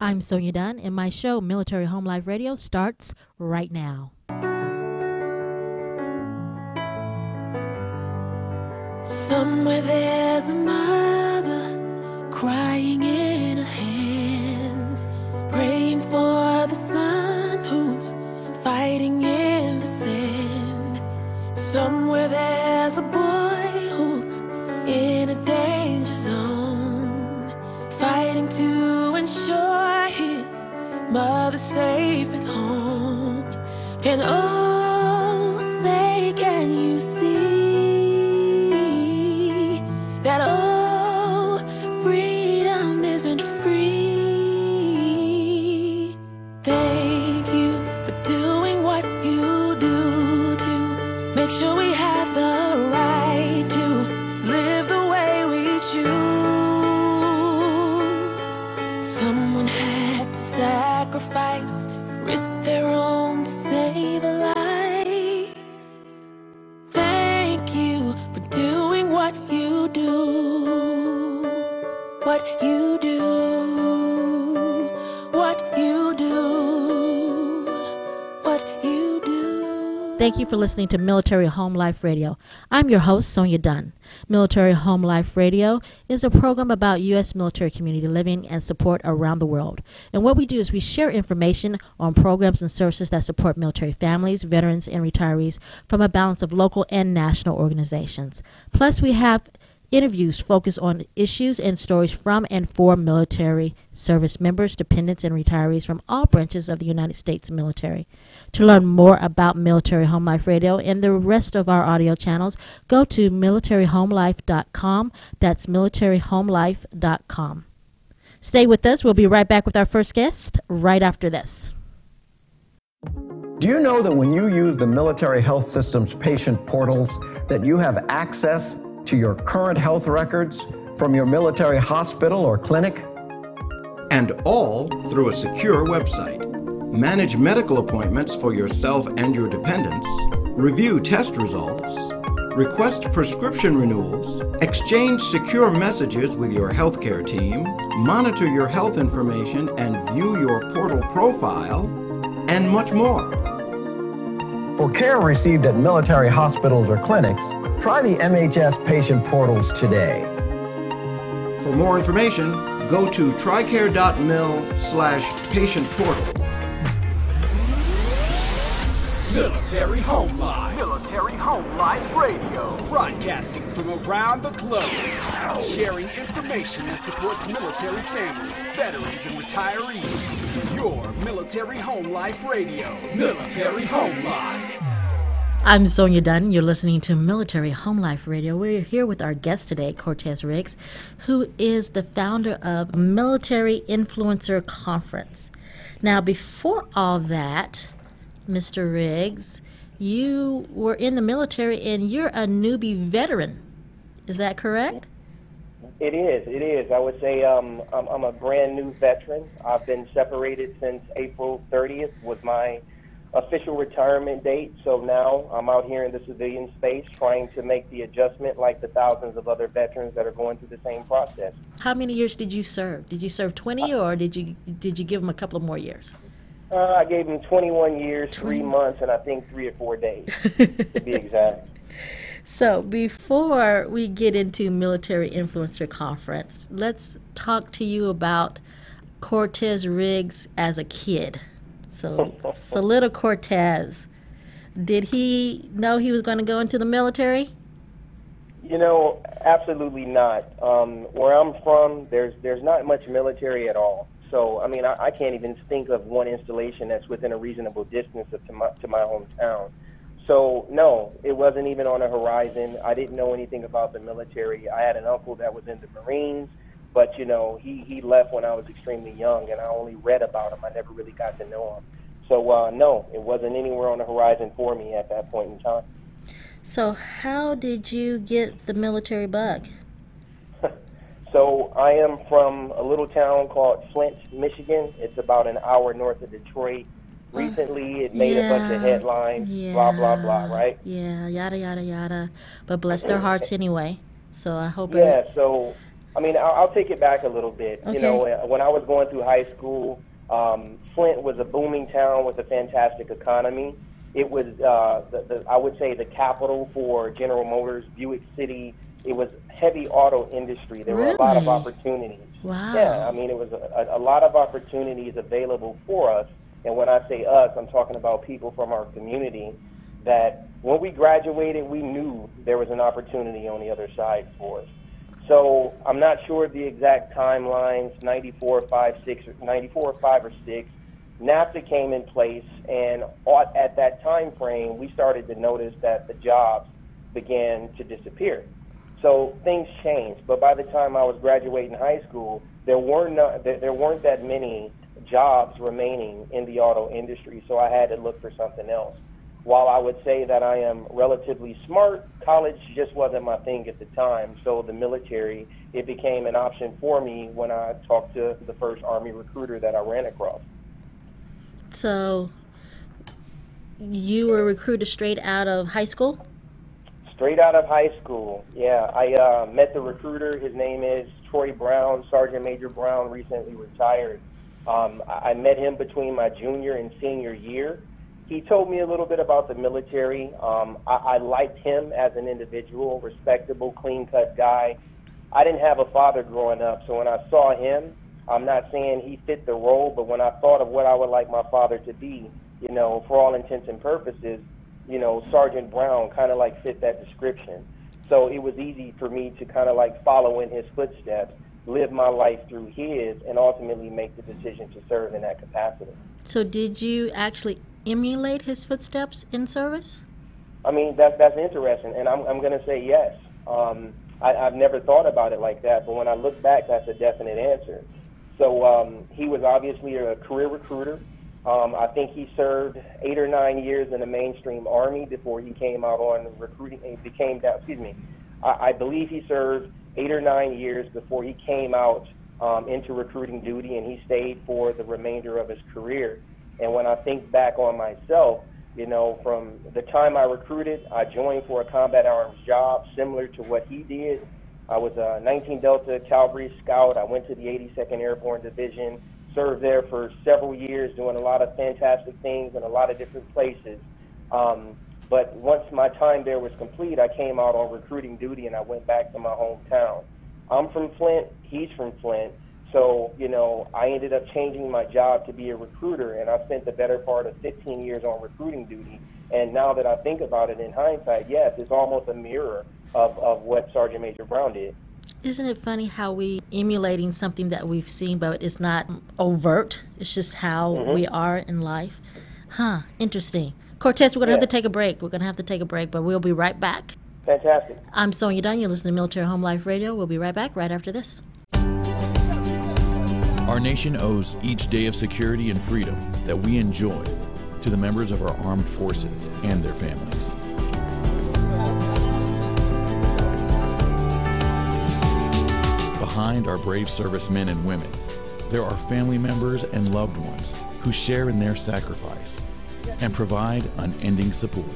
I'm Sonia Dunn, and my show, Military Home Life Radio, starts right now. Somewhere there's a mother crying in her hands, praying for the son who's fighting in the sand. Somewhere there's a boy his mother's Thank you for listening to Military Home Life Radio. I'm your host, Sonia Dunn. Military Home Life Radio is a program about U.S. military community living and support around the world. And what we do is we share information on programs and services that support military families, veterans, and retirees from a balance of local and national organizations. Plus, we have interviews focus on issues and stories from and for military service members, dependents, and retirees from all branches of the United States military. To learn more about Military Home Life Radio and the rest of our audio channels, go to militaryhomelife.com. That's militaryhomelife.com. Stay with us. We'll be right back with our first guest right after this. Do you know that when you use the Military Health System's patient portals that you have access to your current health records from your military hospital or clinic? and all through a secure website. Manage medical appointments for yourself and your dependents, review test results, request prescription renewals, exchange secure messages with your healthcare team, monitor your health information and view your portal profile, and much more. For care received at military hospitals or clinics, try the MHS patient portals today. For more information, go to tricare.mil slash patient portal. Military Home Life. Military Home Life Radio. Broadcasting from around the globe. Sharing information that supports military families, veterans, and retirees. Your Military Home Life Radio. Military Home Life. I'm Sonia Dunn. You're listening to Military Home Life Radio. We're here with our guest today, Curtez Riggs, who is the founder of Military Influencer Conference. Now, before all that, Mr. Riggs, you were in the military and you're a newbie veteran. Is that correct? It is. It is. I would say um, I'm, I'm a brand new veteran. I've been separated since April 30th was my official retirement date. So now I'm out here in the civilian space trying to make the adjustment like the thousands of other veterans that are going through the same process. How many years did you serve? Did you serve 20 or did you did you give them a couple of more years? Uh, I gave him 21 years, three months, and I think three or four days to be exact. So, before we get into Military Influencer Conference, let's talk to you about Curtez Riggs as a kid. So, Salida Curtez, did he know he was going to go into the military? You know, absolutely not. Um, where I'm from, there's there's not much military at all. So, I mean, I, I can't even think of one installation that's within a reasonable distance of to my to my hometown. So, no, it wasn't even on the horizon. I didn't know anything about the military. I had an uncle that was in the Marines, but you know, he he left when I was extremely young, and I only read about him. I never really got to know him. So, uh, no, it wasn't anywhere on the horizon for me at that point in time. So, how did you get the military bug? So I am from a little town called Flint, Michigan. It's about an hour north of Detroit. Recently, it made a bunch of yeah, headlines, blah, blah, blah, right? Yeah, yada, yada, yada. But bless their hearts anyway. So, I hope. Yeah, so I mean, I'll, I'll take it back a little bit. Okay. You know, uh, when I was going through high school, um, Flint was a booming town with a fantastic economy. It was, uh, the, the, I would say, the capital for General Motors, Buick City. It was heavy auto industry. There were a lot of opportunities. Wow. Yeah, I mean, it was a, a, a lot of opportunities available for us. And when I say us, I'm talking about people from our community that when we graduated, we knew there was an opportunity on the other side for us. So I'm not sure of the exact timelines, 94, 5, 6, 94, 5, or 6. NAFTA came in place, and at at that time frame, we started to notice that the jobs began to disappear. So things changed, but by the time I was graduating high school, there were not there weren't that many jobs remaining in the auto industry. So I had to look for something else. While I would say that I am relatively smart, college just wasn't my thing at the time. So the military it became an option for me when I talked to the first Army recruiter that I ran across. So you were recruited straight out of high school? Straight out of high school, yeah. I uh, met the recruiter. His name is Troy Brown, Sergeant Major Brown, recently retired. Um, I met him between my junior and senior year. He told me a little bit about the military. Um, I, I liked him as an individual, respectable, clean-cut guy. I didn't have a father growing up, so when I saw him, I'm not saying he fit the role, but when I thought of what I would like my father to be, you know, for all intents and purposes, you know, Sergeant Brown kind of like fit that description. So it was easy for me to kind of like follow in his footsteps, live my life through his, and ultimately make the decision to serve in that capacity. So did you actually emulate his footsteps in service? I mean, that's that's interesting, and I'm I'm going to say yes. Um, I, I've never thought about it like that, but when I look back, that's a definite answer. So um, he was obviously a career recruiter. Um, I think he served eight or nine years in the mainstream army before he came out on recruiting. He became that. Excuse me. I, I believe he served eight or nine years before he came out um, into recruiting duty, and he stayed for the remainder of his career. And when I think back on myself, you know, from the time I recruited, I joined for a combat arms job similar to what he did. I was a 19 Delta Cavalry Scout. I went to the 82nd Airborne Division, served there for several years, doing a lot of fantastic things in a lot of different places. Um, but once my time there was complete, I came out on recruiting duty and I went back to my hometown. I'm from Flint. He's from Flint. So, you know, I ended up changing my job to be a recruiter, and I spent the better part of 15 years on recruiting duty. And now that I think about it in hindsight, yes, it's almost a mirror of, of what Sergeant Major Brown did. Isn't it funny how we emulating something that we've seen, but it's not overt? It's just how Mm-hmm. we are in life. Huh? Interesting. Curtez, we're gonna have to take a break. We're gonna have to take a break, but we'll be right back. Fantastic. I'm Sonia Dunn. You're listening to Military Home Life Radio. We'll be right back right after this. Our nation owes each day of security and freedom that we enjoy to the members of our armed forces and their families. Behind our brave servicemen and women, there are family members and loved ones who share in their sacrifice and provide unending support.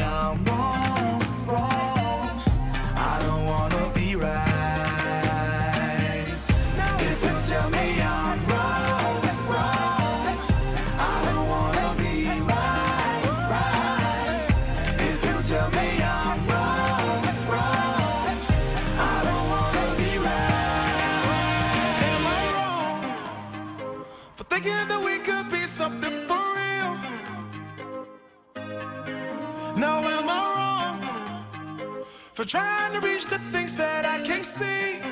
Tell me for trying to reach the things that I can't see?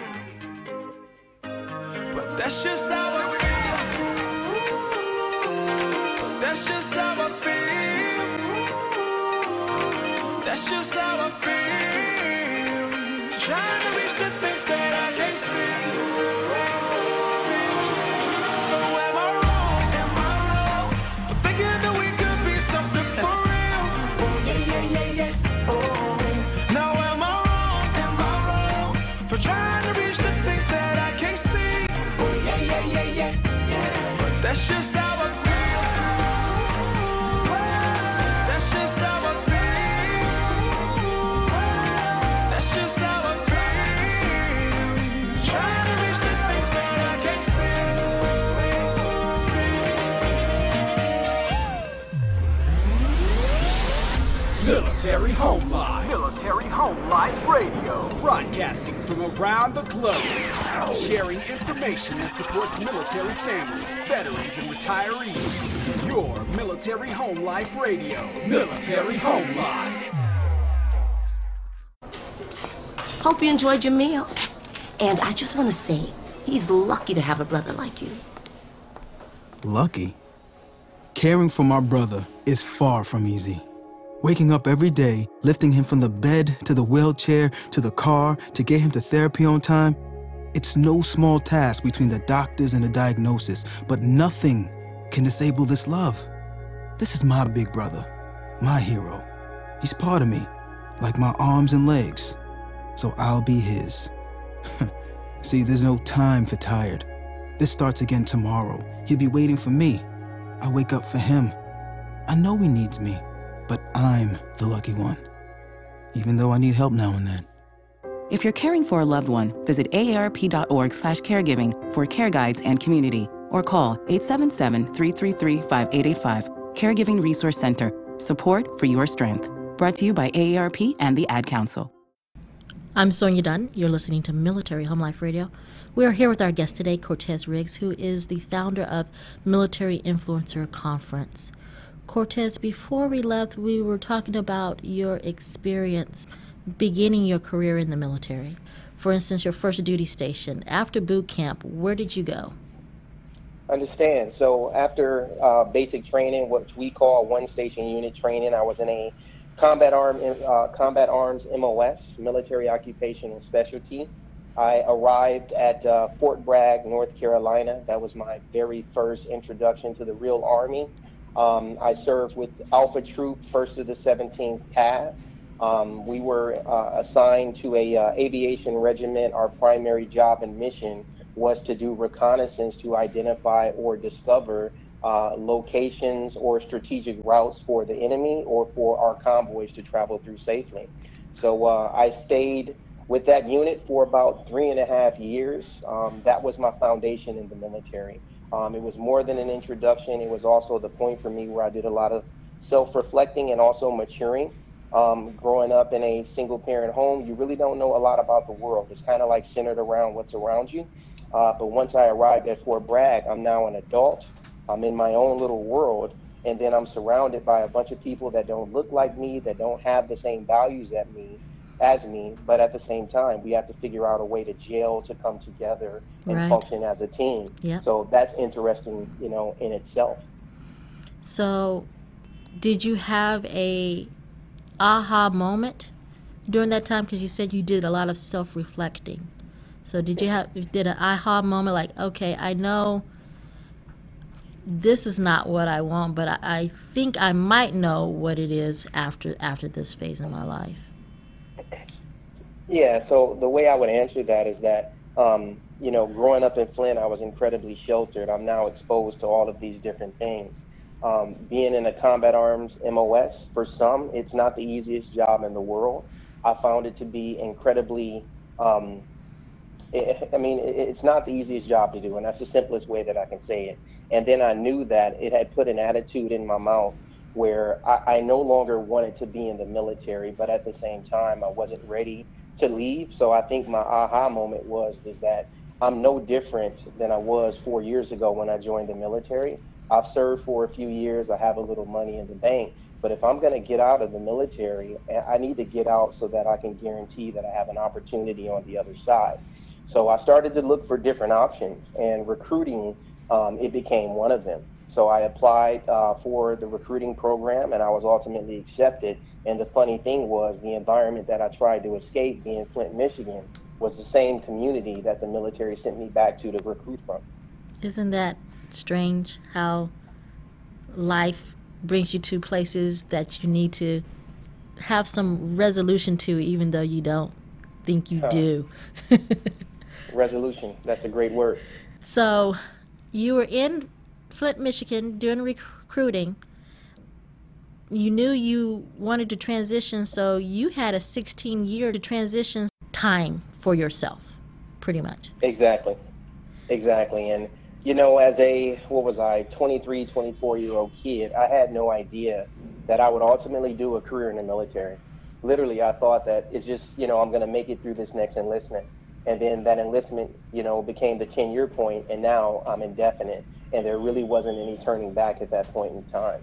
But that's just how I feel. But that's just how I feel. That's just how I feel. Trying to reach Broadcasting from around the globe. Sharing information that supports military families, veterans, and retirees. Your Military Home Life Radio. Military Home Life. Hope you enjoyed your meal. And I just want to say, he's lucky to have a brother like you. Lucky? Caring for my brother is far from easy. Waking up every day, lifting him from the bed to the wheelchair to the car to get him to therapy on time, it's no small task between the doctors and the diagnosis, but nothing can disable this love. This is my big brother, my hero. He's part of me, like my arms and legs. So I'll be his. See, there's no time for tired. This starts again tomorrow. He'll be waiting for me. I wake up for him. I know he needs me, but I'm the lucky one. Even though I need help now and then. If you're caring for a loved one, visit aarp.org slash caregiving for care guides and community, or call 877-333-5885. Caregiving Resource Center. Support for your strength. Brought to you by AARP and the Ad Council. I'm Sonia Dunn. You're listening to Military Home Life Radio. We are here with our guest today, Curtez Riggs, who is the founder of Military Influencer Conference. Curtez, before we left, we were talking about your experience beginning your career in the military. For instance, your first duty station. After boot camp, where did you go? Understand. So after uh, basic training, what we call one station unit training, I was in a combat arm uh, combat arms MOS, military occupation and specialty. I arrived at uh, Fort Bragg, North Carolina. That was my very first introduction to the real Army. Um, I served with Alpha Troop, 1st of the 17th CAV. Um, we were uh, assigned to a uh, aviation regiment. Our primary job and mission was to do reconnaissance to identify or discover uh, locations or strategic routes for the enemy or for our convoys to travel through safely. So uh, I stayed with that unit for about three and a half years. Um, that was my foundation in the military. Um, it was more than an introduction. It was also the point for me where I did a lot of self-reflecting and also maturing. Um, growing up in a single parent home, you really don't know a lot about the world. It's kind of like centered around what's around you. Uh, but once I arrived at Fort Bragg, I'm now an adult. I'm in my own little world, and then I'm surrounded by a bunch of people that don't look like me, that don't have the same values as me, as me. But at the same time, we have to figure out a way to gel to come together and Right. function as a team. Yep. So that's interesting, you know, in itself. So, did you have a aha moment during that time? Because you said you did a lot of self reflecting. So did you have did an aha moment like, okay, I know this is not what I want, but I, I think I might know what it is after after this phase in my life. Yeah, so the way I would answer that is that, um, you know, growing up in Flint, I was incredibly sheltered. I'm now exposed to all of these different things. Um, being in a combat arms MOS, for some, it's not the easiest job in the world. I found it to be incredibly, um, it, I mean, it, it's not the easiest job to do, and that's the simplest way that I can say it. And then I knew that it had put an attitude in my mouth where I, I no longer wanted to be in the military, but at the same time, I wasn't ready to leave. So I think my aha moment was is that I'm no different than I was four years ago when I joined the military. I've served for a few years. I have a little money in the bank. But if I'm going to get out of the military, I need to get out so that I can guarantee that I have an opportunity on the other side. So I started to look for different options, and recruiting um, it became one of them. So I applied uh, for the recruiting program, and I was ultimately accepted. And the funny thing was, the environment that I tried to escape, being Flint, Michigan, was the same community that the military sent me back to to recruit from. Isn't that strange how life brings you to places that you need to have some resolution to, even though you don't think you huh. do? resolution, that's a great word. So you were in Flint, Michigan doing recruiting. You knew you wanted to transition, so you had a 16 year transition time for yourself, pretty much. Exactly. Exactly. And you know, as a, what was I, 23, 24 year old kid, I had no idea that I would ultimately do a career in the military. Literally, I thought that it's just, you know, I'm going to make it through this next enlistment. And then that enlistment, you know, became the 10 year point, and now I'm indefinite. And there really wasn't any turning back at that point in time.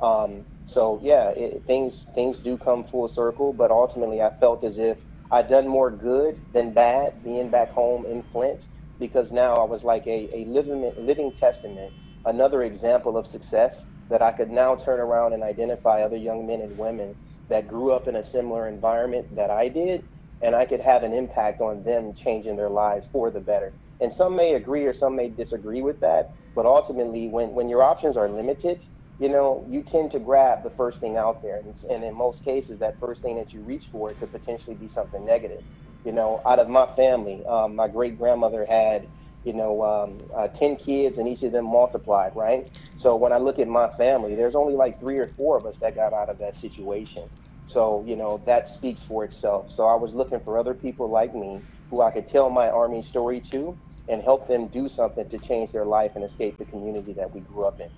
Um, so yeah, it, things things do come full circle, but ultimately I felt as if I'd done more good than bad being back home in Flint because now I was like a, a living, living testament, another example of success that I could now turn around and identify other young men and women that grew up in a similar environment that I did, and I could have an impact on them changing their lives for the better. And some may agree or some may disagree with that, but ultimately, when, when your options are limited, you know, you tend to grab the first thing out there. And, and in most cases, that first thing that you reach for could potentially be something negative you know, out of my family. Um, my great grandmother had, you know, um, uh, 10 kids and each of them multiplied, right? So when I look at my family, there's only like three or four of us that got out of that situation. So, you know, that speaks for itself. So I was looking for other people like me who I could tell my Army story to and help them do something to change their life and escape the community that we grew up in.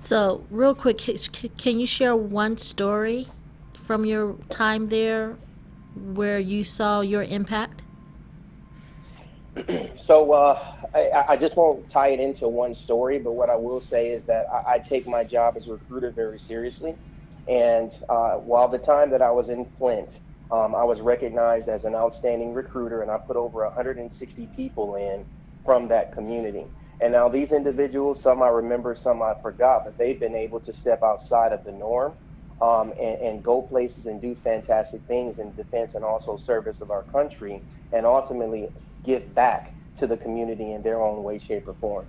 So, real quick, can you share one story from your time there where you saw your impact? so uh, I, I, just won't tie it into one story, but what I will say is that I, I take my job as a recruiter very seriously. And uh, while the time that I was in Flint, um, I was recognized as an outstanding recruiter, and I put over 160 people in from that community. And now these individuals, some I remember, some I forgot, but they've been able to step outside of the norm um, and, and, go places and do fantastic things in defense and also service of our country, and ultimately give back to the community in their own way, shape, or form.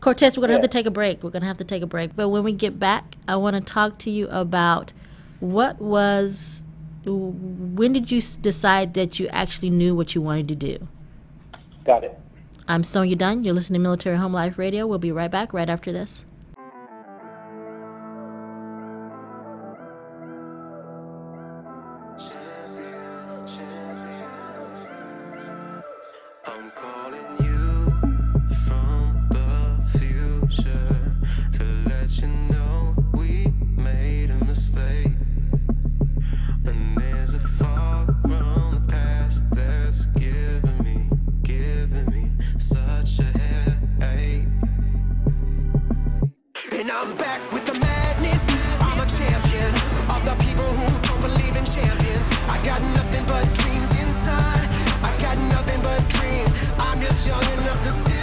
Curtez, we're going to yeah. have to take a break. We're going to have to take a break. But when we get back, I want to talk to you about what was, when did you decide that you actually knew what you wanted to do? Got it. I'm Sonia Dunn. You're listening to Military Home Life Radio. We'll be right back right after this. I'm back with the madness. I'm a champion of the people who don't believe in champions. I got nothing but dreams inside. I got nothing but dreams. I'm just young enough to see.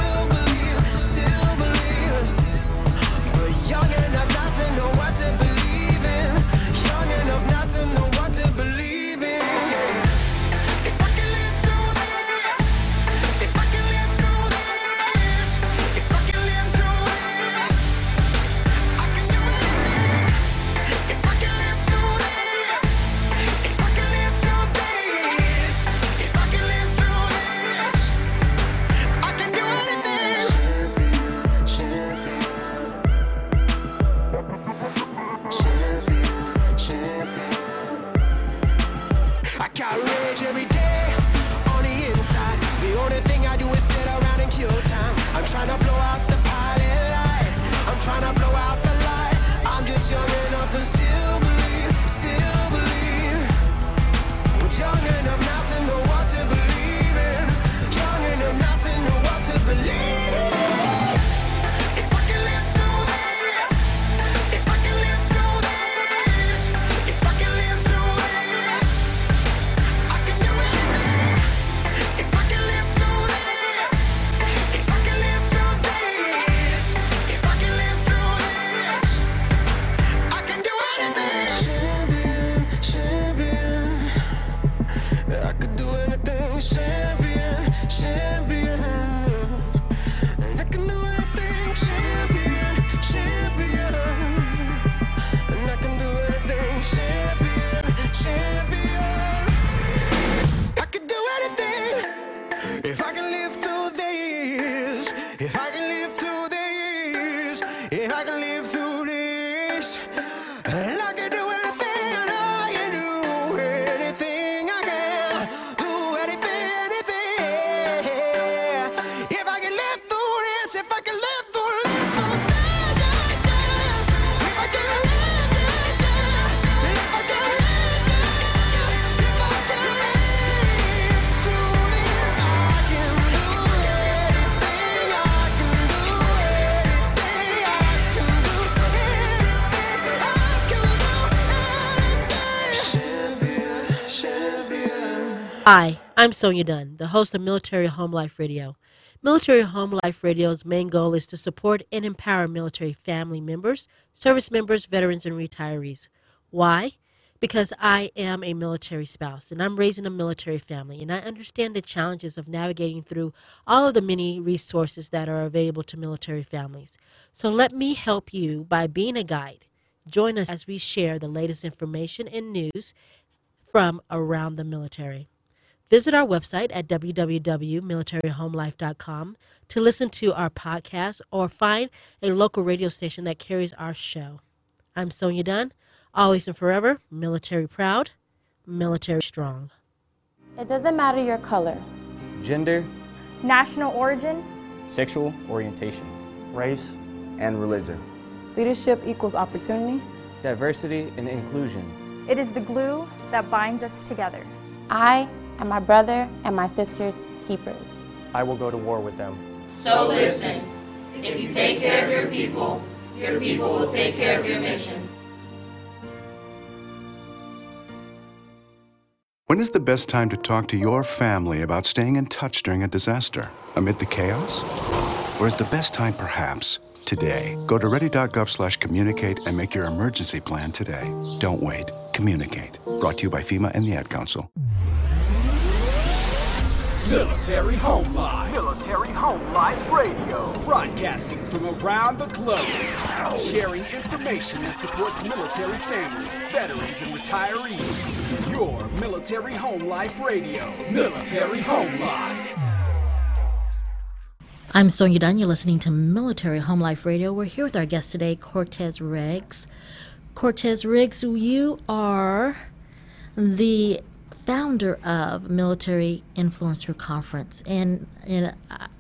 I'm Sonia Dunn, the host of Military Home Life Radio. Military Home Life Radio's main goal is to support and empower military family members, service members, veterans, and retirees. Why? Because I am a military spouse and I'm raising a military family, and I understand the challenges of navigating through all of the many resources that are available to military families. So let me help you by being a guide. Join us as we share the latest information and news from around the military. Visit our website at www.militaryhomelife.com to listen to our podcast or find a local radio station that carries our show. I'm Sonia Dunn, always and forever military proud, military strong. It doesn't matter your color, gender, national origin, sexual orientation, race, and religion. Leadership equals opportunity. Diversity and inclusion. it is the glue that binds us together. I am my brother and my sister's keepers. I will go to war with them. So listen, if you take care of your people, your people will take care of your mission. When is the best time to talk to your family about staying in touch during a disaster? Amid the chaos? Or is the best time perhaps today? Go to ready.gov slash communicate and make your emergency plan today. Don't wait. Communicate. Brought to you by FEMA and the Ad Council. Military Home Life. Military Home Life Radio. Broadcasting from around the globe. Sharing information that supports military families, veterans, and retirees. Your Military Home Life Radio. Military Home Life. I'm Sonia Dunn. You're listening to Military Home Life Radio. We're here with our guest today, Curtez Riggs. Curtez Riggs, you are the founder of Military Influencer Conference, and and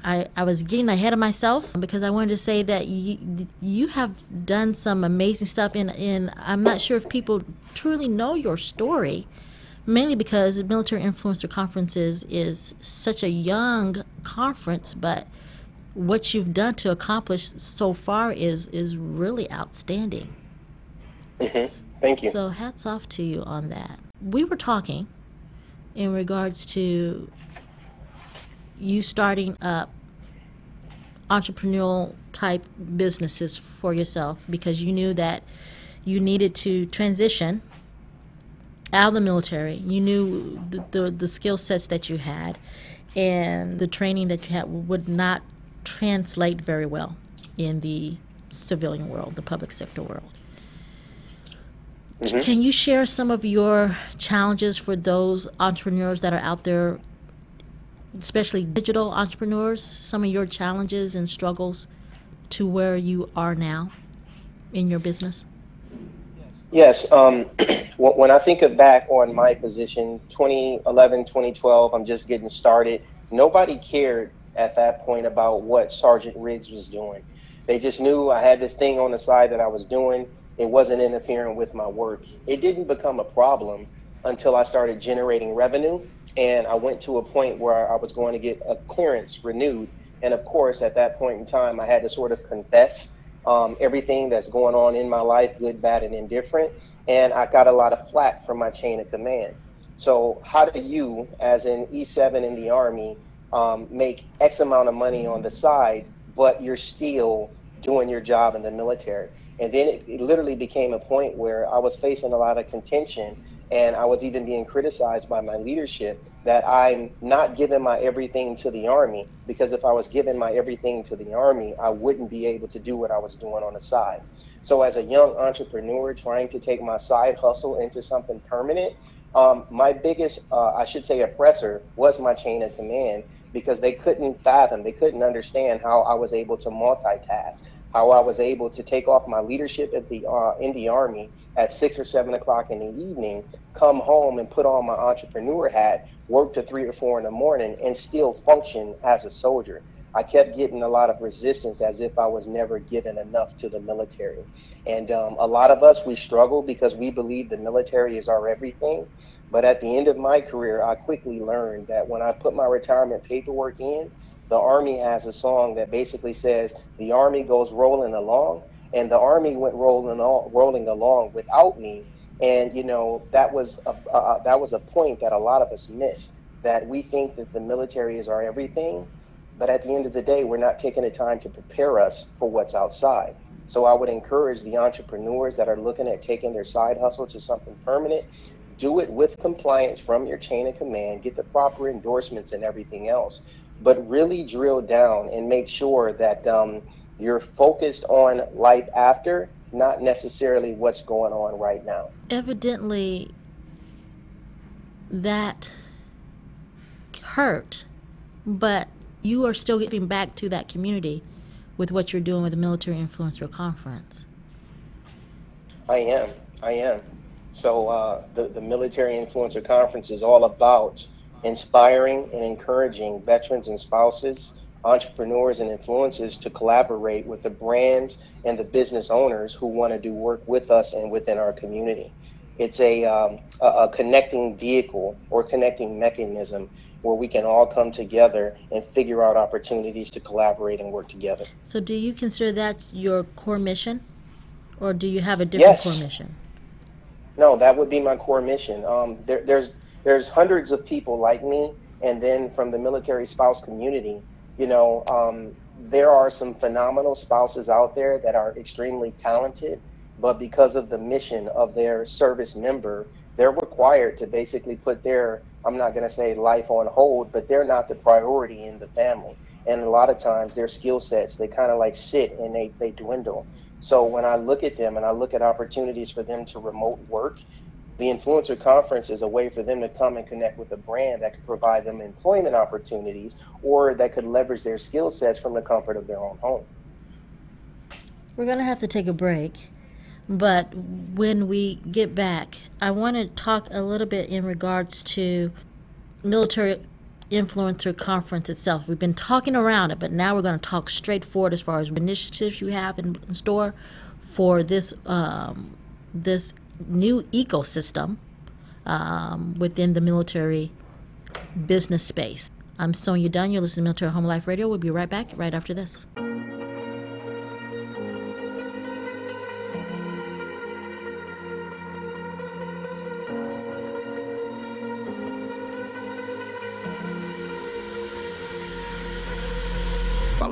I, I was getting ahead of myself because I wanted to say that you you have done some amazing stuff, and and I'm not sure if people truly know your story, mainly because Military Influencer Conferences is such a young conference, but what you've done to accomplish so far is is really outstanding. Mm-hmm. Thank you. So hats off to you on that. We were talking in regards to you starting up entrepreneurial type businesses for yourself because you knew that you needed to transition out of the military. You knew the, the, the skill sets that you had and the training that you had would not translate very well in the civilian world, the public sector world. Mhm. Can you share some of your challenges for those entrepreneurs that are out there, especially digital entrepreneurs, some of your challenges and struggles to where you are now in your business? Yes. Um, when I think of back on my position, 2011, 2012, I'm just getting started. Nobody cared at that point about what Sergeant Riggs was doing. They just knew I had this thing on the side that I was doing. It wasn't interfering with my work. It didn't become a problem until I started generating revenue and I went to a point where I was going to get a clearance renewed. And of course, at that point in time, I had to sort of confess um, everything that's going on in my life, good, bad, and indifferent. And I got a lot of flack from my chain of command. So, how do you, as an E7 in the Army, um, make X amount of money on the side, but you're still doing your job in the military? And then it, it literally became a point where I was facing a lot of contention and I was even being criticized by my leadership that I'm not giving my everything to the Army because if I was giving my everything to the Army, I wouldn't be able to do what I was doing on the side. So, as a young entrepreneur trying to take my side hustle into something permanent, um, my biggest, uh, I should say, oppressor was my chain of command because they couldn't fathom, they couldn't understand how I was able to multitask, how I was able to take off my leadership at the uh, in the Army at six or seven o'clock in the evening, come home and put on my entrepreneur hat, work to three or four in the morning, and still function as a soldier. I kept getting a lot of resistance as if I was never given enough to the military. And um, a lot of us, we struggle because we believe the military is our everything. But at the end of my career, I quickly learned that when I put my retirement paperwork in, the Army has a song that basically says, The Army goes rolling along and the army went rolling all, rolling along without me. And you know that was a uh, that was a point that a lot of us miss that we think that the military is our everything but at the end of the day we're not taking the time to prepare us for what's outside. So i would encourage the entrepreneurs that are looking at taking their side hustle to something permanent do it with compliance from your chain of command get the proper endorsements and everything else but really drill down and make sure that um, you're focused on life after, not necessarily what's going on right now. Evidently, that hurt, but you are still giving back to that community with what you're doing with the Military Influencer Conference. I am. I am. So uh, the, the Military Influencer Conference is all about inspiring and encouraging veterans and spouses entrepreneurs and influencers to collaborate with the brands and the business owners who want to do work with us and within our community. It's a, um, a, a connecting vehicle or connecting mechanism where we can all come together and figure out opportunities to collaborate and work together. So, do you consider that your core mission, or do you have a different yes. core mission? No, that would be my core mission. Um, there, there's there's hundreds of people like me, and then from the military spouse community you know, um, there are some phenomenal spouses out there that are extremely talented, but because of the mission of their service member, they're required to basically put their, I'm not going to say life on hold, but they're not the priority in the family. And a lot of times their skill sets, they kind of like sit and they, they dwindle. So when I look at them and I look at opportunities for them to remote work the influencer conference is a way for them to come and connect with a brand that could provide them employment opportunities or that could leverage their skill sets from the comfort of their own home. We're going to have to take a break, but when we get back, I want to talk a little bit in regards to military influencer conference itself. We've been talking around it, but now we're going to talk straightforward as far as initiatives you have in, in store for this um, this new ecosystem um, within the military business space. I'm Sonia Dunn. You're listening to Military Home Life Radio. We'll be right back right after this.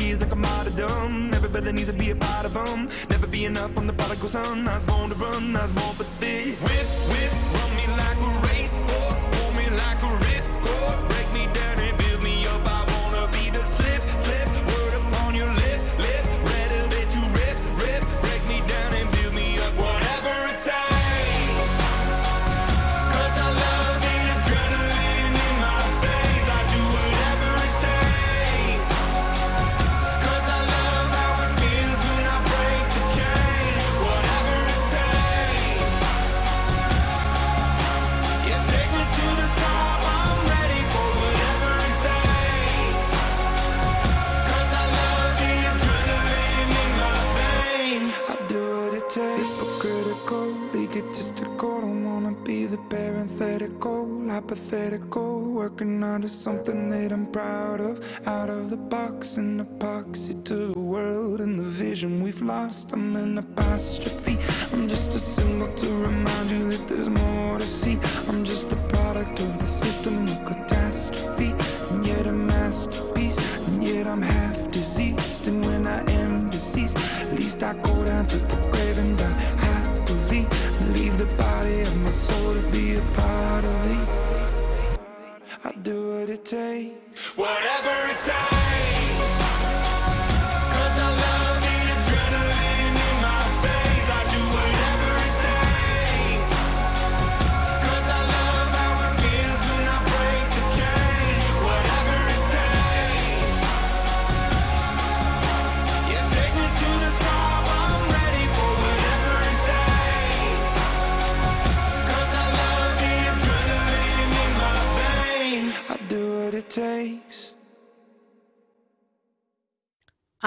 years like a martyrdom. Everybody needs to be a part of them. Never be enough, I'm the prodigal son. I was born to run, I was born for this. Whip, whip,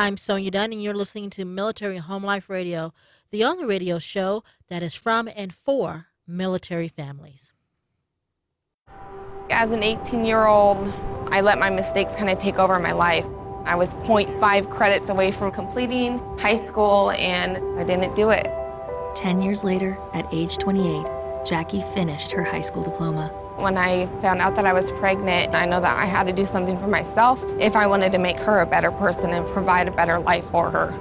I'm Sonia Dunn, and you're listening to Military Home Life Radio, the only radio show that is from and for military families. As an 18 year old, I let my mistakes kind of take over my life. I was 0.5 credits away from completing high school and I didn't do it. 10 years later, at age 28, Jackie finished her high school diploma. When I found out that I was pregnant, I know that I had to do something for myself if I wanted to make her a better person and provide a better life for her.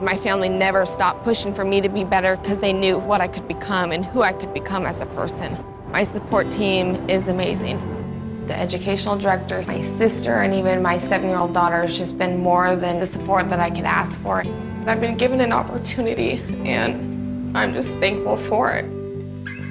My family never stopped pushing for me to be better because they knew what I could become and who I could become as a person. My support team is amazing. The educational director, my sister, and even my seven year old daughter has just been more than the support that I could ask for. I've been given an opportunity, and I'm just thankful for it.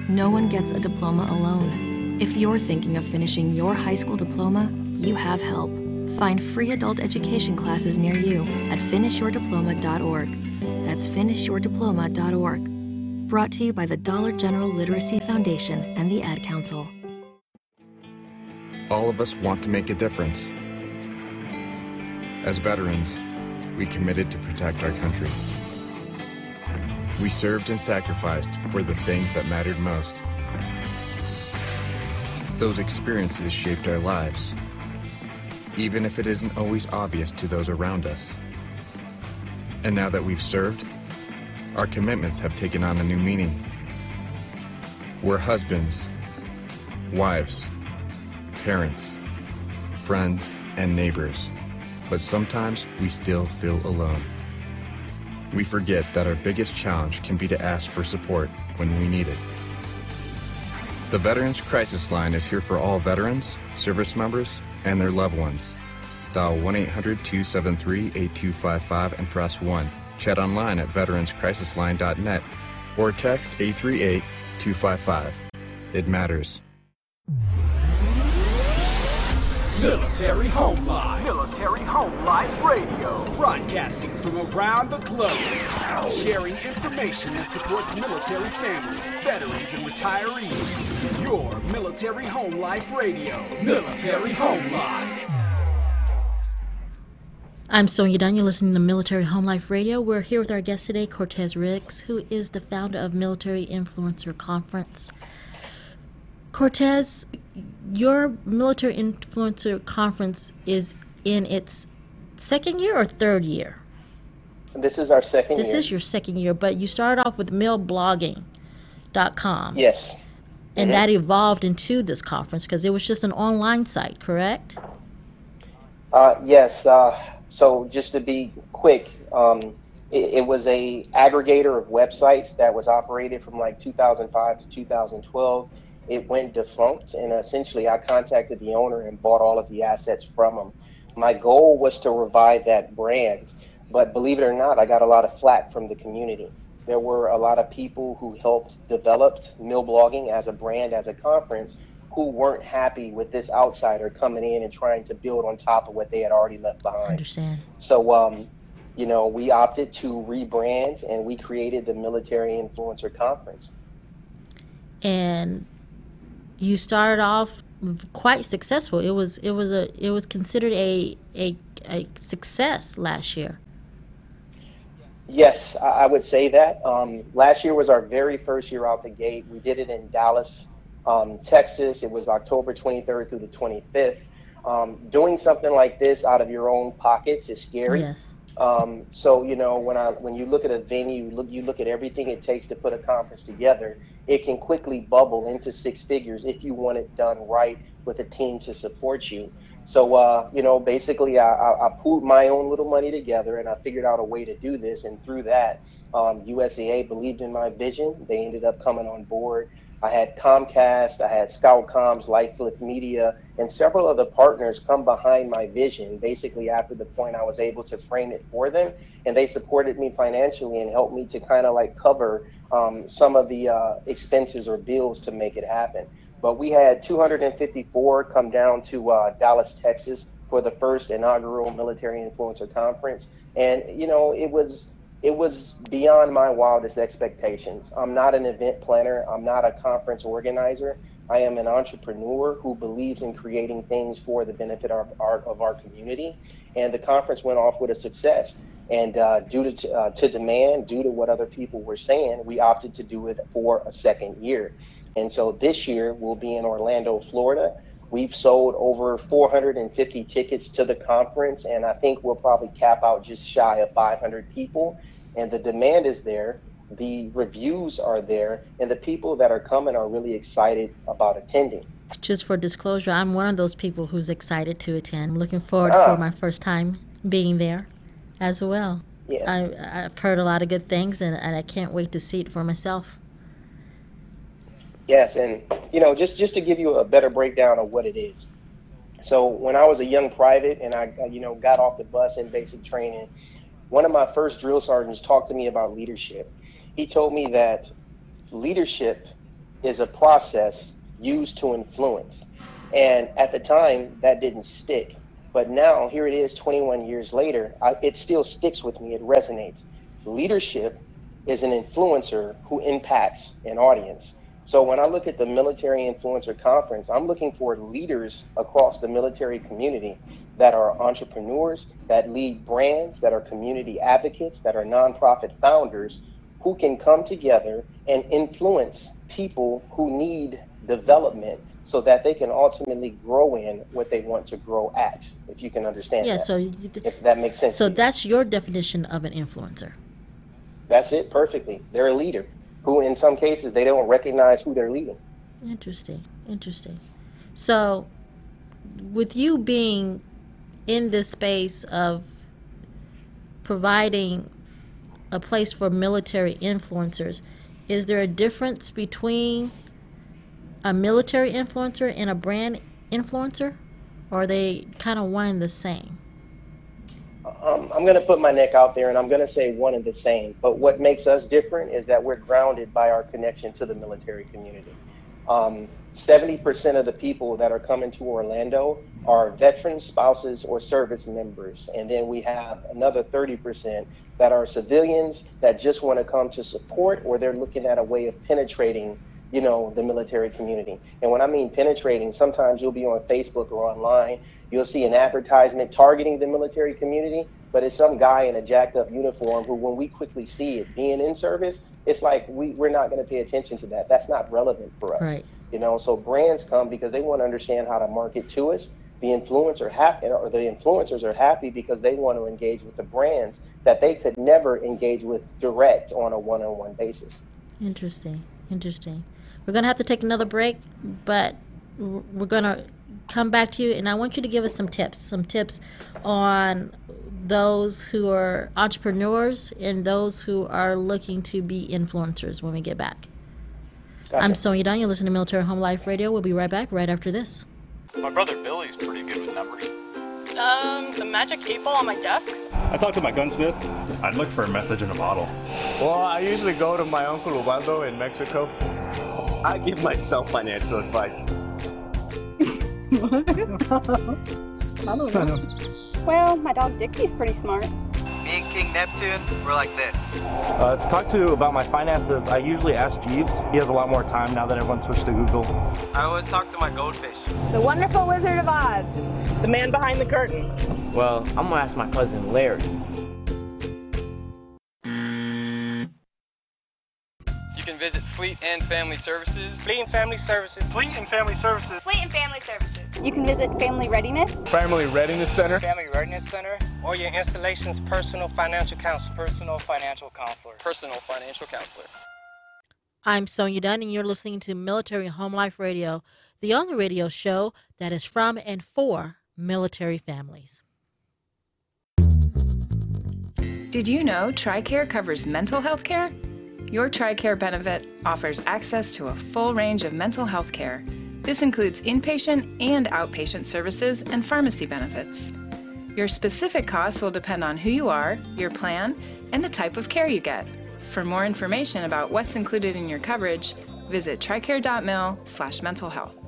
No one gets a diploma alone. If you're thinking of finishing your high school diploma, you have help. Find free adult education classes near you at finishyourdiploma.org. That's finishyourdiploma.org. Brought to you by the Dollar General Literacy Foundation and the Ad Council. All of us want to make a difference. As veterans, we committed to protect our country. We served and sacrificed for the things that mattered most. Those experiences shaped our lives, even if it isn't always obvious to those around us. And now that we've served, our commitments have taken on a new meaning. We're husbands, wives, parents, friends, and neighbors, but sometimes we still feel alone. We forget that our biggest challenge can be to ask for support when we need it. The Veterans Crisis Line is here for all veterans, service members, and their loved ones. Dial 1 800 273 8255 and press 1. Chat online at veteranscrisisline.net or text 838 255. It matters. Military Home Life. Military Home Life Radio. Broadcasting from around the globe. Sharing information that supports military families, veterans, and retirees. Your Military Home Life Radio. Military Home Life. I'm Sonia Dunn. You're listening to Military Home Life Radio. We're here with our guest today, Curtez Riggs, who is the founder of Military Influencer Conference. Curtez, your Military Influencer Conference is in its second year or third year? This is our second This year. is your second year, but you started off with milblogging.com. Yes. And Mhm. that evolved into this conference because it was just an online site, correct? Uh, yes. Uh, so just to be quick, um, it, it, was a aggregator of websites that was operated from like 2005 to 2012. It went defunct, and essentially I contacted the owner and bought all of the assets from him. My goal was to revive that brand, but believe it or not, I got a lot of flack from the community. There were a lot of people who helped develop Mill Blogging as a brand, as a conference, who weren't happy with this outsider coming in and trying to build on top of what they had already left behind. I understand. So, um, you know, we opted to rebrand and we created the Military Influencer Conference. And you started off quite successful. It was it was a it was considered a a, a success last year. Yes, I would say that. Um, last year was our very first year out the gate. We did it in Dallas, um, Texas. It was October 23rd through the 25th. Um, doing something like this out of your own pockets is scary. Yes. Um, so you know when I when you look at a venue, you look you look at everything it takes to put a conference together. It can quickly bubble into six figures if you want it done right with a team to support you. So uh, you know, basically, I, I, I pooled my own little money together, and I figured out a way to do this. And through that, um, USAA believed in my vision. They ended up coming on board. I had Comcast, I had ScoutComms, Lightflip Media, and several other partners come behind my vision. Basically, after the point I was able to frame it for them, and they supported me financially and helped me to kind of like cover um, some of the uh, expenses or bills to make it happen. But we had 254 come down to uh, Dallas, Texas for the first inaugural military influencer conference, and you know it was it was beyond my wildest expectations. I'm not an event planner, I'm not a conference organizer. I am an entrepreneur who believes in creating things for the benefit of our, of our community. And the conference went off with a success. And uh, due to, uh, to demand, due to what other people were saying, we opted to do it for a second year. And so this year we'll be in Orlando, Florida. We've sold over 450 tickets to the conference, and I think we'll probably cap out just shy of 500 people and the demand is there the reviews are there and the people that are coming are really excited about attending. Just for disclosure i'm one of those people who's excited to attend. I'm looking forward uh, for my first time being there as well. Yeah. I, have heard a lot of good things and, and i can't wait to see it for myself. Yes and you know just just to give you a better breakdown of what it is. So when i was a young private and i you know got off the bus in basic training one of my first drill sergeants talked to me about leadership. He told me that leadership is a process used to influence. And at the time, that didn't stick. But now, here it is 21 years later, I, it still sticks with me. It resonates. Leadership is an influencer who impacts an audience. So when I look at the Military Influencer Conference, I'm looking for leaders across the military community that are entrepreneurs, that lead brands, that are community advocates, that are nonprofit founders who can come together and influence people who need development so that they can ultimately grow in what they want to grow at, if you can understand yeah, that. so if that makes sense. So that's your definition of an influencer. That's it perfectly. They're a leader who in some cases they don't recognize who they're leading. Interesting. Interesting. So with you being in this space of providing a place for military influencers, is there a difference between a military influencer and a brand influencer? Or are they kind of one and the same? um, I'm going to put my neck out there and I'm going to say one and the same. But what makes us different is that we're grounded by our connection to the military community. Um, 70% of the people that are coming to Orlando are veterans, spouses, or service members. And then we have another 30% that are civilians that just want to come to support or they're looking at a way of penetrating you know, the military community. And when I mean penetrating, sometimes you'll be on Facebook or online, you'll see an advertisement targeting the military community, but it's some guy in a jacked up uniform who, when we quickly see it being in service, it's like we, we're not going to pay attention to that. That's not relevant for us. Right. You know, so brands come because they want to understand how to market to us. The influencer happy, or the influencers are happy because they want to engage with the brands that they could never engage with direct on a one-on-one basis. Interesting. Interesting. We're to have to take another break, but we're to come back to you and I want you to give us some tips, some tips on those who are entrepreneurs and those who are looking to be influencers when we get back. I'm Sonia Dunn. You're listening to Military Home Life Radio. We'll be right back right after this. My brother Billy's pretty good with numbers. Um, the magic eight ball on my desk? I talked to my gunsmith. I'd look for a message in a bottle. Well, I usually go to my uncle Ubaldo in Mexico. I give myself financial advice. I don't know. Well, my dog Dixie's pretty smart. Me and King Neptune, we're like this. Uh, to talk to about my finances, I usually ask Jeeves. He has a lot more time now that everyone switched to Google. I would talk to my goldfish. The wonderful Wizard of Oz. The man behind the curtain. Well, I'm gonna ask my cousin Larry. Visit Fleet and Family Services. Fleet and Family Services. Fleet and Family Services. Fleet and Family Services. You can visit Family Readiness. Family Readiness Center. Family Readiness Center. Or your installation's personal financial counselor. Personal financial counselor. Personal financial counselor. I'm Sonia Dunn, and you're listening to Military Home Life Radio, the only radio show that is from and for military families. Did you know TRICARE covers mental health care? Your TRICARE benefit offers access to a full range of mental health care. This includes inpatient and outpatient services and pharmacy benefits. Your specific costs will depend on who you are, your plan, and the type of care you get. For more information about what's included in your coverage, visit tricare.mil slash mental health.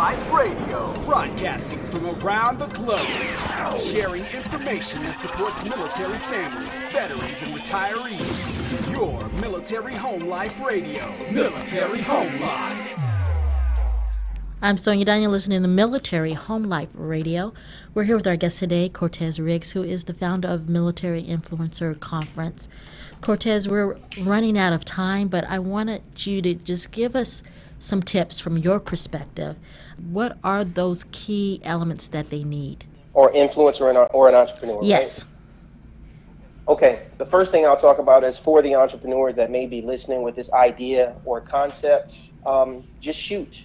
Military Home Life Radio. Broadcasting from around the globe. Sharing information that supports military families, veterans, and retirees. Your Military Home Life Radio. Military Home Life. I'm Sonia Daniel, listening to Military Home Life Radio. We're here with our guest today, Curtez Riggs, who is the founder of Military Influencer Conference. Curtez, we're running out of time, but I wanted you to just give us some tips from your perspective. What are those key elements that they need? Or influencer or an, entrepreneur? Yes. Right? Okay, the first thing I'll talk about is for the entrepreneurs that may be listening with this idea or concept, um, just shoot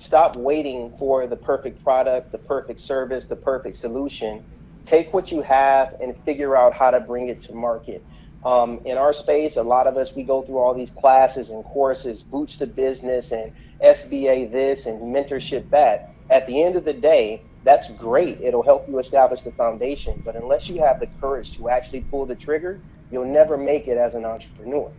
Stop waiting for the perfect product, the perfect service, the perfect solution. Take what you have and figure out how to bring it to market. Um, in our space, a lot of us, we go through all these classes and courses, boots to business and SBA this and mentorship that. At the end of the day, that's great. It'll help you establish the foundation. But unless you have the courage to actually pull the trigger, you'll never make it as an entrepreneur.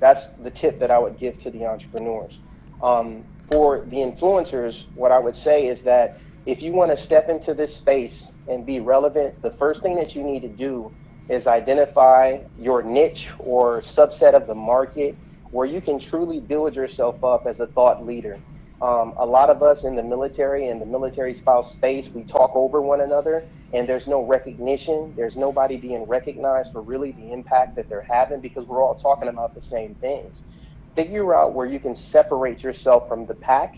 That's the tip that I would give to the entrepreneurs. Um, for the influencers, what I would say is that if you want to step into this space and be relevant, the first thing that you need to do is identify your niche or subset of the market where you can truly build yourself up as a thought leader. Um, a lot of us in the military and the military spouse space, we talk over one another and there's no recognition. There's nobody being recognized for really the impact that they're having because we're all talking about the same things figure out where you can separate yourself from the pack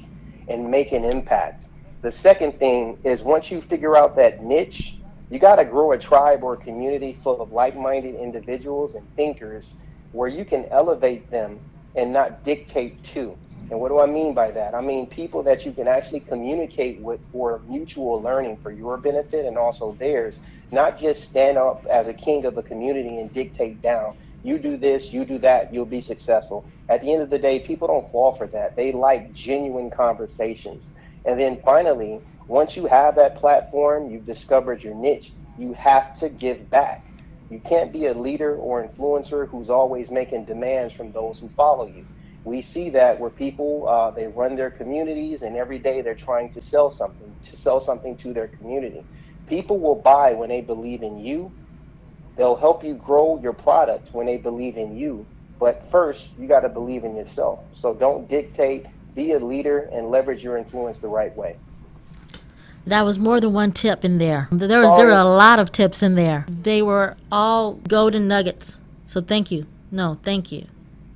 and make an impact. The second thing is once you figure out that niche, you got to grow a tribe or a community full of like minded individuals and thinkers where you can elevate them and not dictate to. And what do I mean by that? I mean people that you can actually communicate with for mutual learning for your benefit and also theirs, not just stand up as a king of a community and dictate down you do this, you do that, you'll be successful. At the end of the day, people don't fall for that. They like genuine conversations. And then finally, once you have that platform, you've discovered your niche, you have to give back. You can't be a leader or influencer who's always making demands from those who follow you. We see that where people uh, they run their communities and every day they're trying to sell something to sell something to their community. People will buy when they believe in you They'll help you grow your product when they believe in you. But first, you got to believe in yourself. So don't dictate, be a leader, and leverage your influence the right way. That was more than one tip in there. There was there were a lot of tips in there. They were all golden nuggets. So thank you. No, thank you.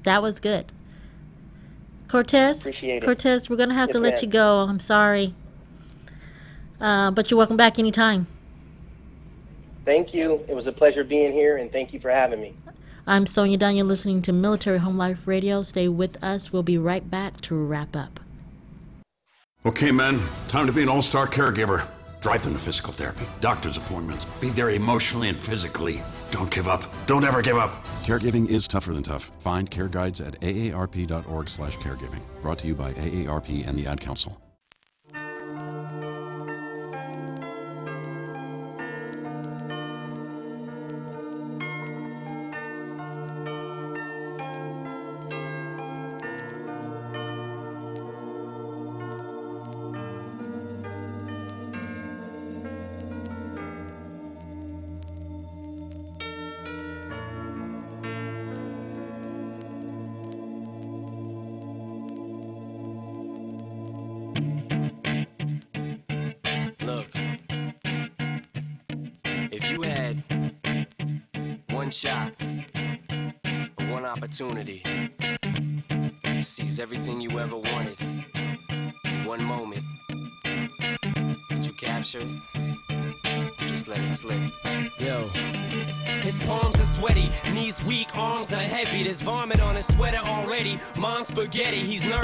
That was good. Curtez. Appreciate it. Curtez, we're gonna have yes, to let ma'am. you go. I'm sorry. Uh, but you're welcome back anytime. Thank you. It was a pleasure being here, and thank you for having me. I'm Sonia Dunn. You're listening to Military Home Life Radio. Stay with us. We'll be right back to wrap up. Okay, men, time to be an all star caregiver. Drive them to physical therapy, doctor's appointments, be there emotionally and physically. Don't give up. Don't ever give up. Caregiving is tougher than tough. Find care guides at aarp.org/slash caregiving. Brought to you by AARP and the Ad Council. Mom's spaghetti, he's nervous,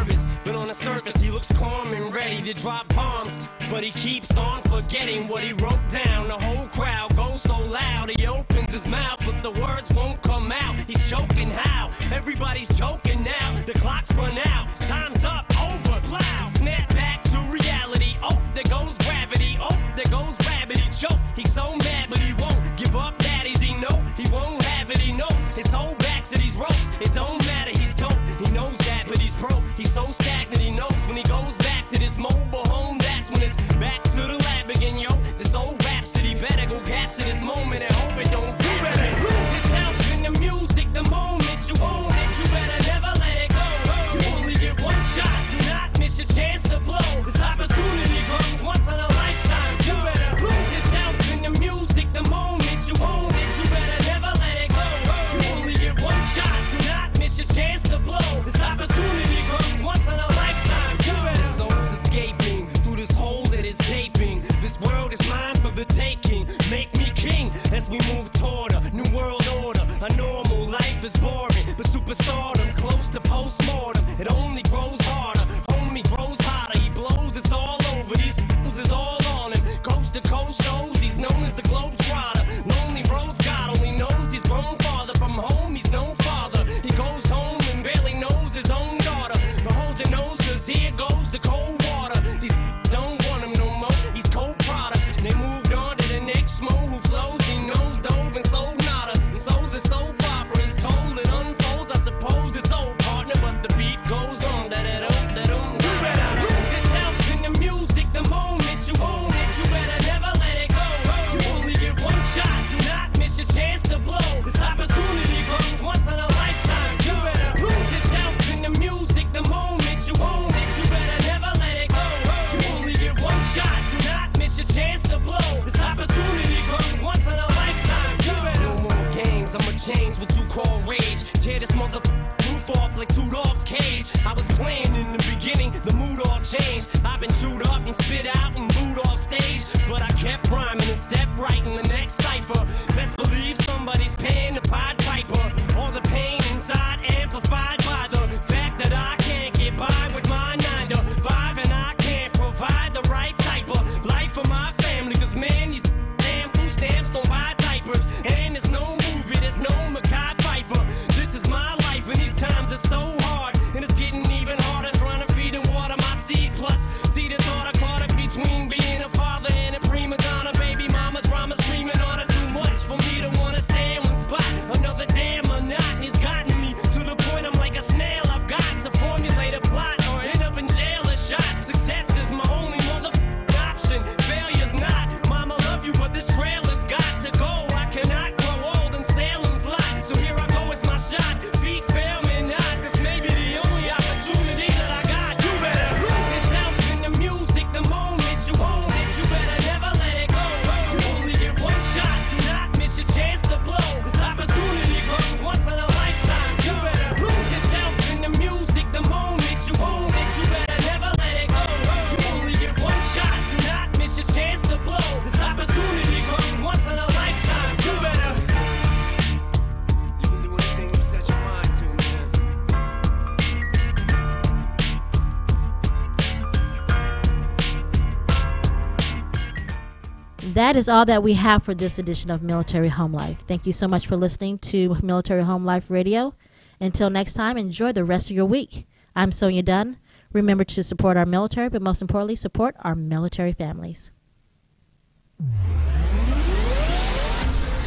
that is all that we have for this edition of Military Home Life. Thank you so much for listening to Military Home Life Radio. Until next time, enjoy the rest of your week. I'm Sonia Dunn. Remember to support our military, but most importantly, support our military families.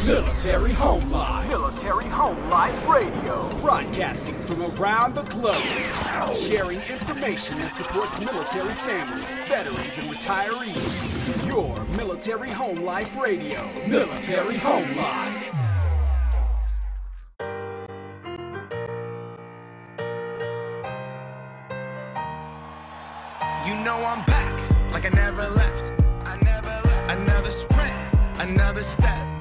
Military Home Life. Military Home Life Radio. Broadcasting from around the globe. Sharing information that supports military families, veterans, and retirees. Your Military Home Life Radio. Military Home Life. You know I'm back like I never left. I never left. Another sprint, another step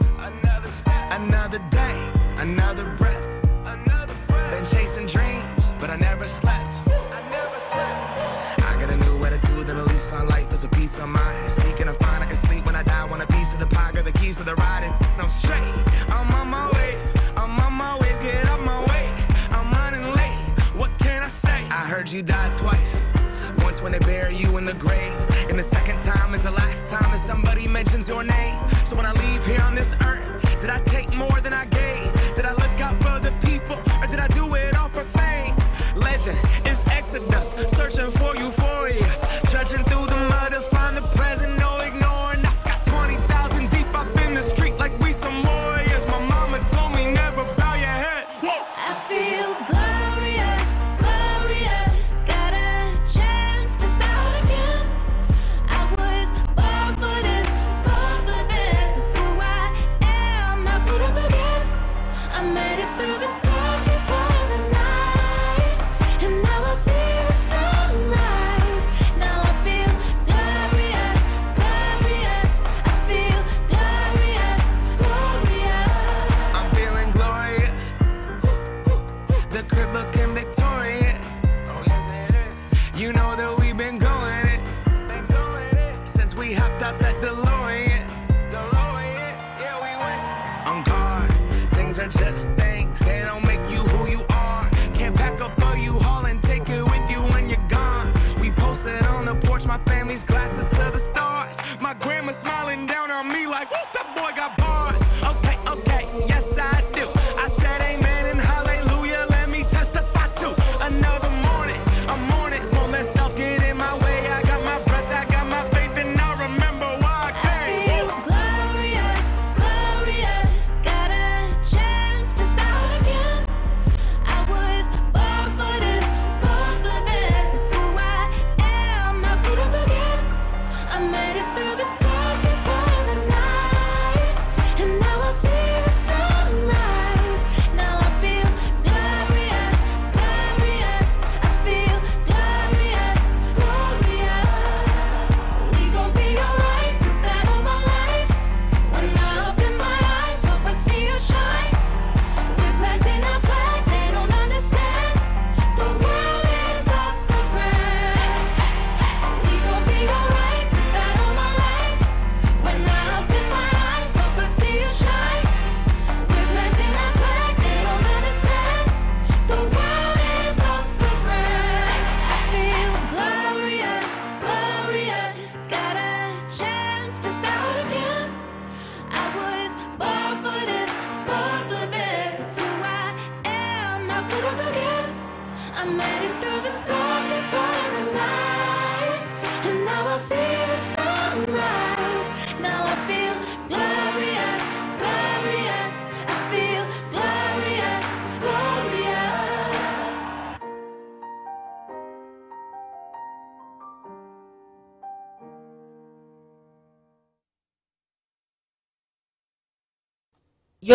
another breath. Another breath. Been chasing dreams, but I never slept. I never slept. I got a new attitude and at least on life is a piece of mind. Seeking a find I can sleep when I die. Want a piece of the pie, got the keys to the ride, and I'm straight. I'm on my way. I'm on my way. Get up my way. I'm running late. What can I say? I heard you die twice. Once when they bury you in the grave, and the second time is the last time that somebody mentions your name. So when I leave here on this earth, did I take more than I gave? chasing us, searching for euphoria, trudging through the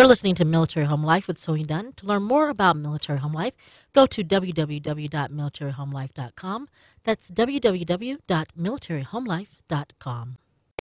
You're listening to Military Home Life with Sonia Dunn. To learn more about Military Home Life, go to www.militaryhomelife.com. That's www.militaryhomelife.com.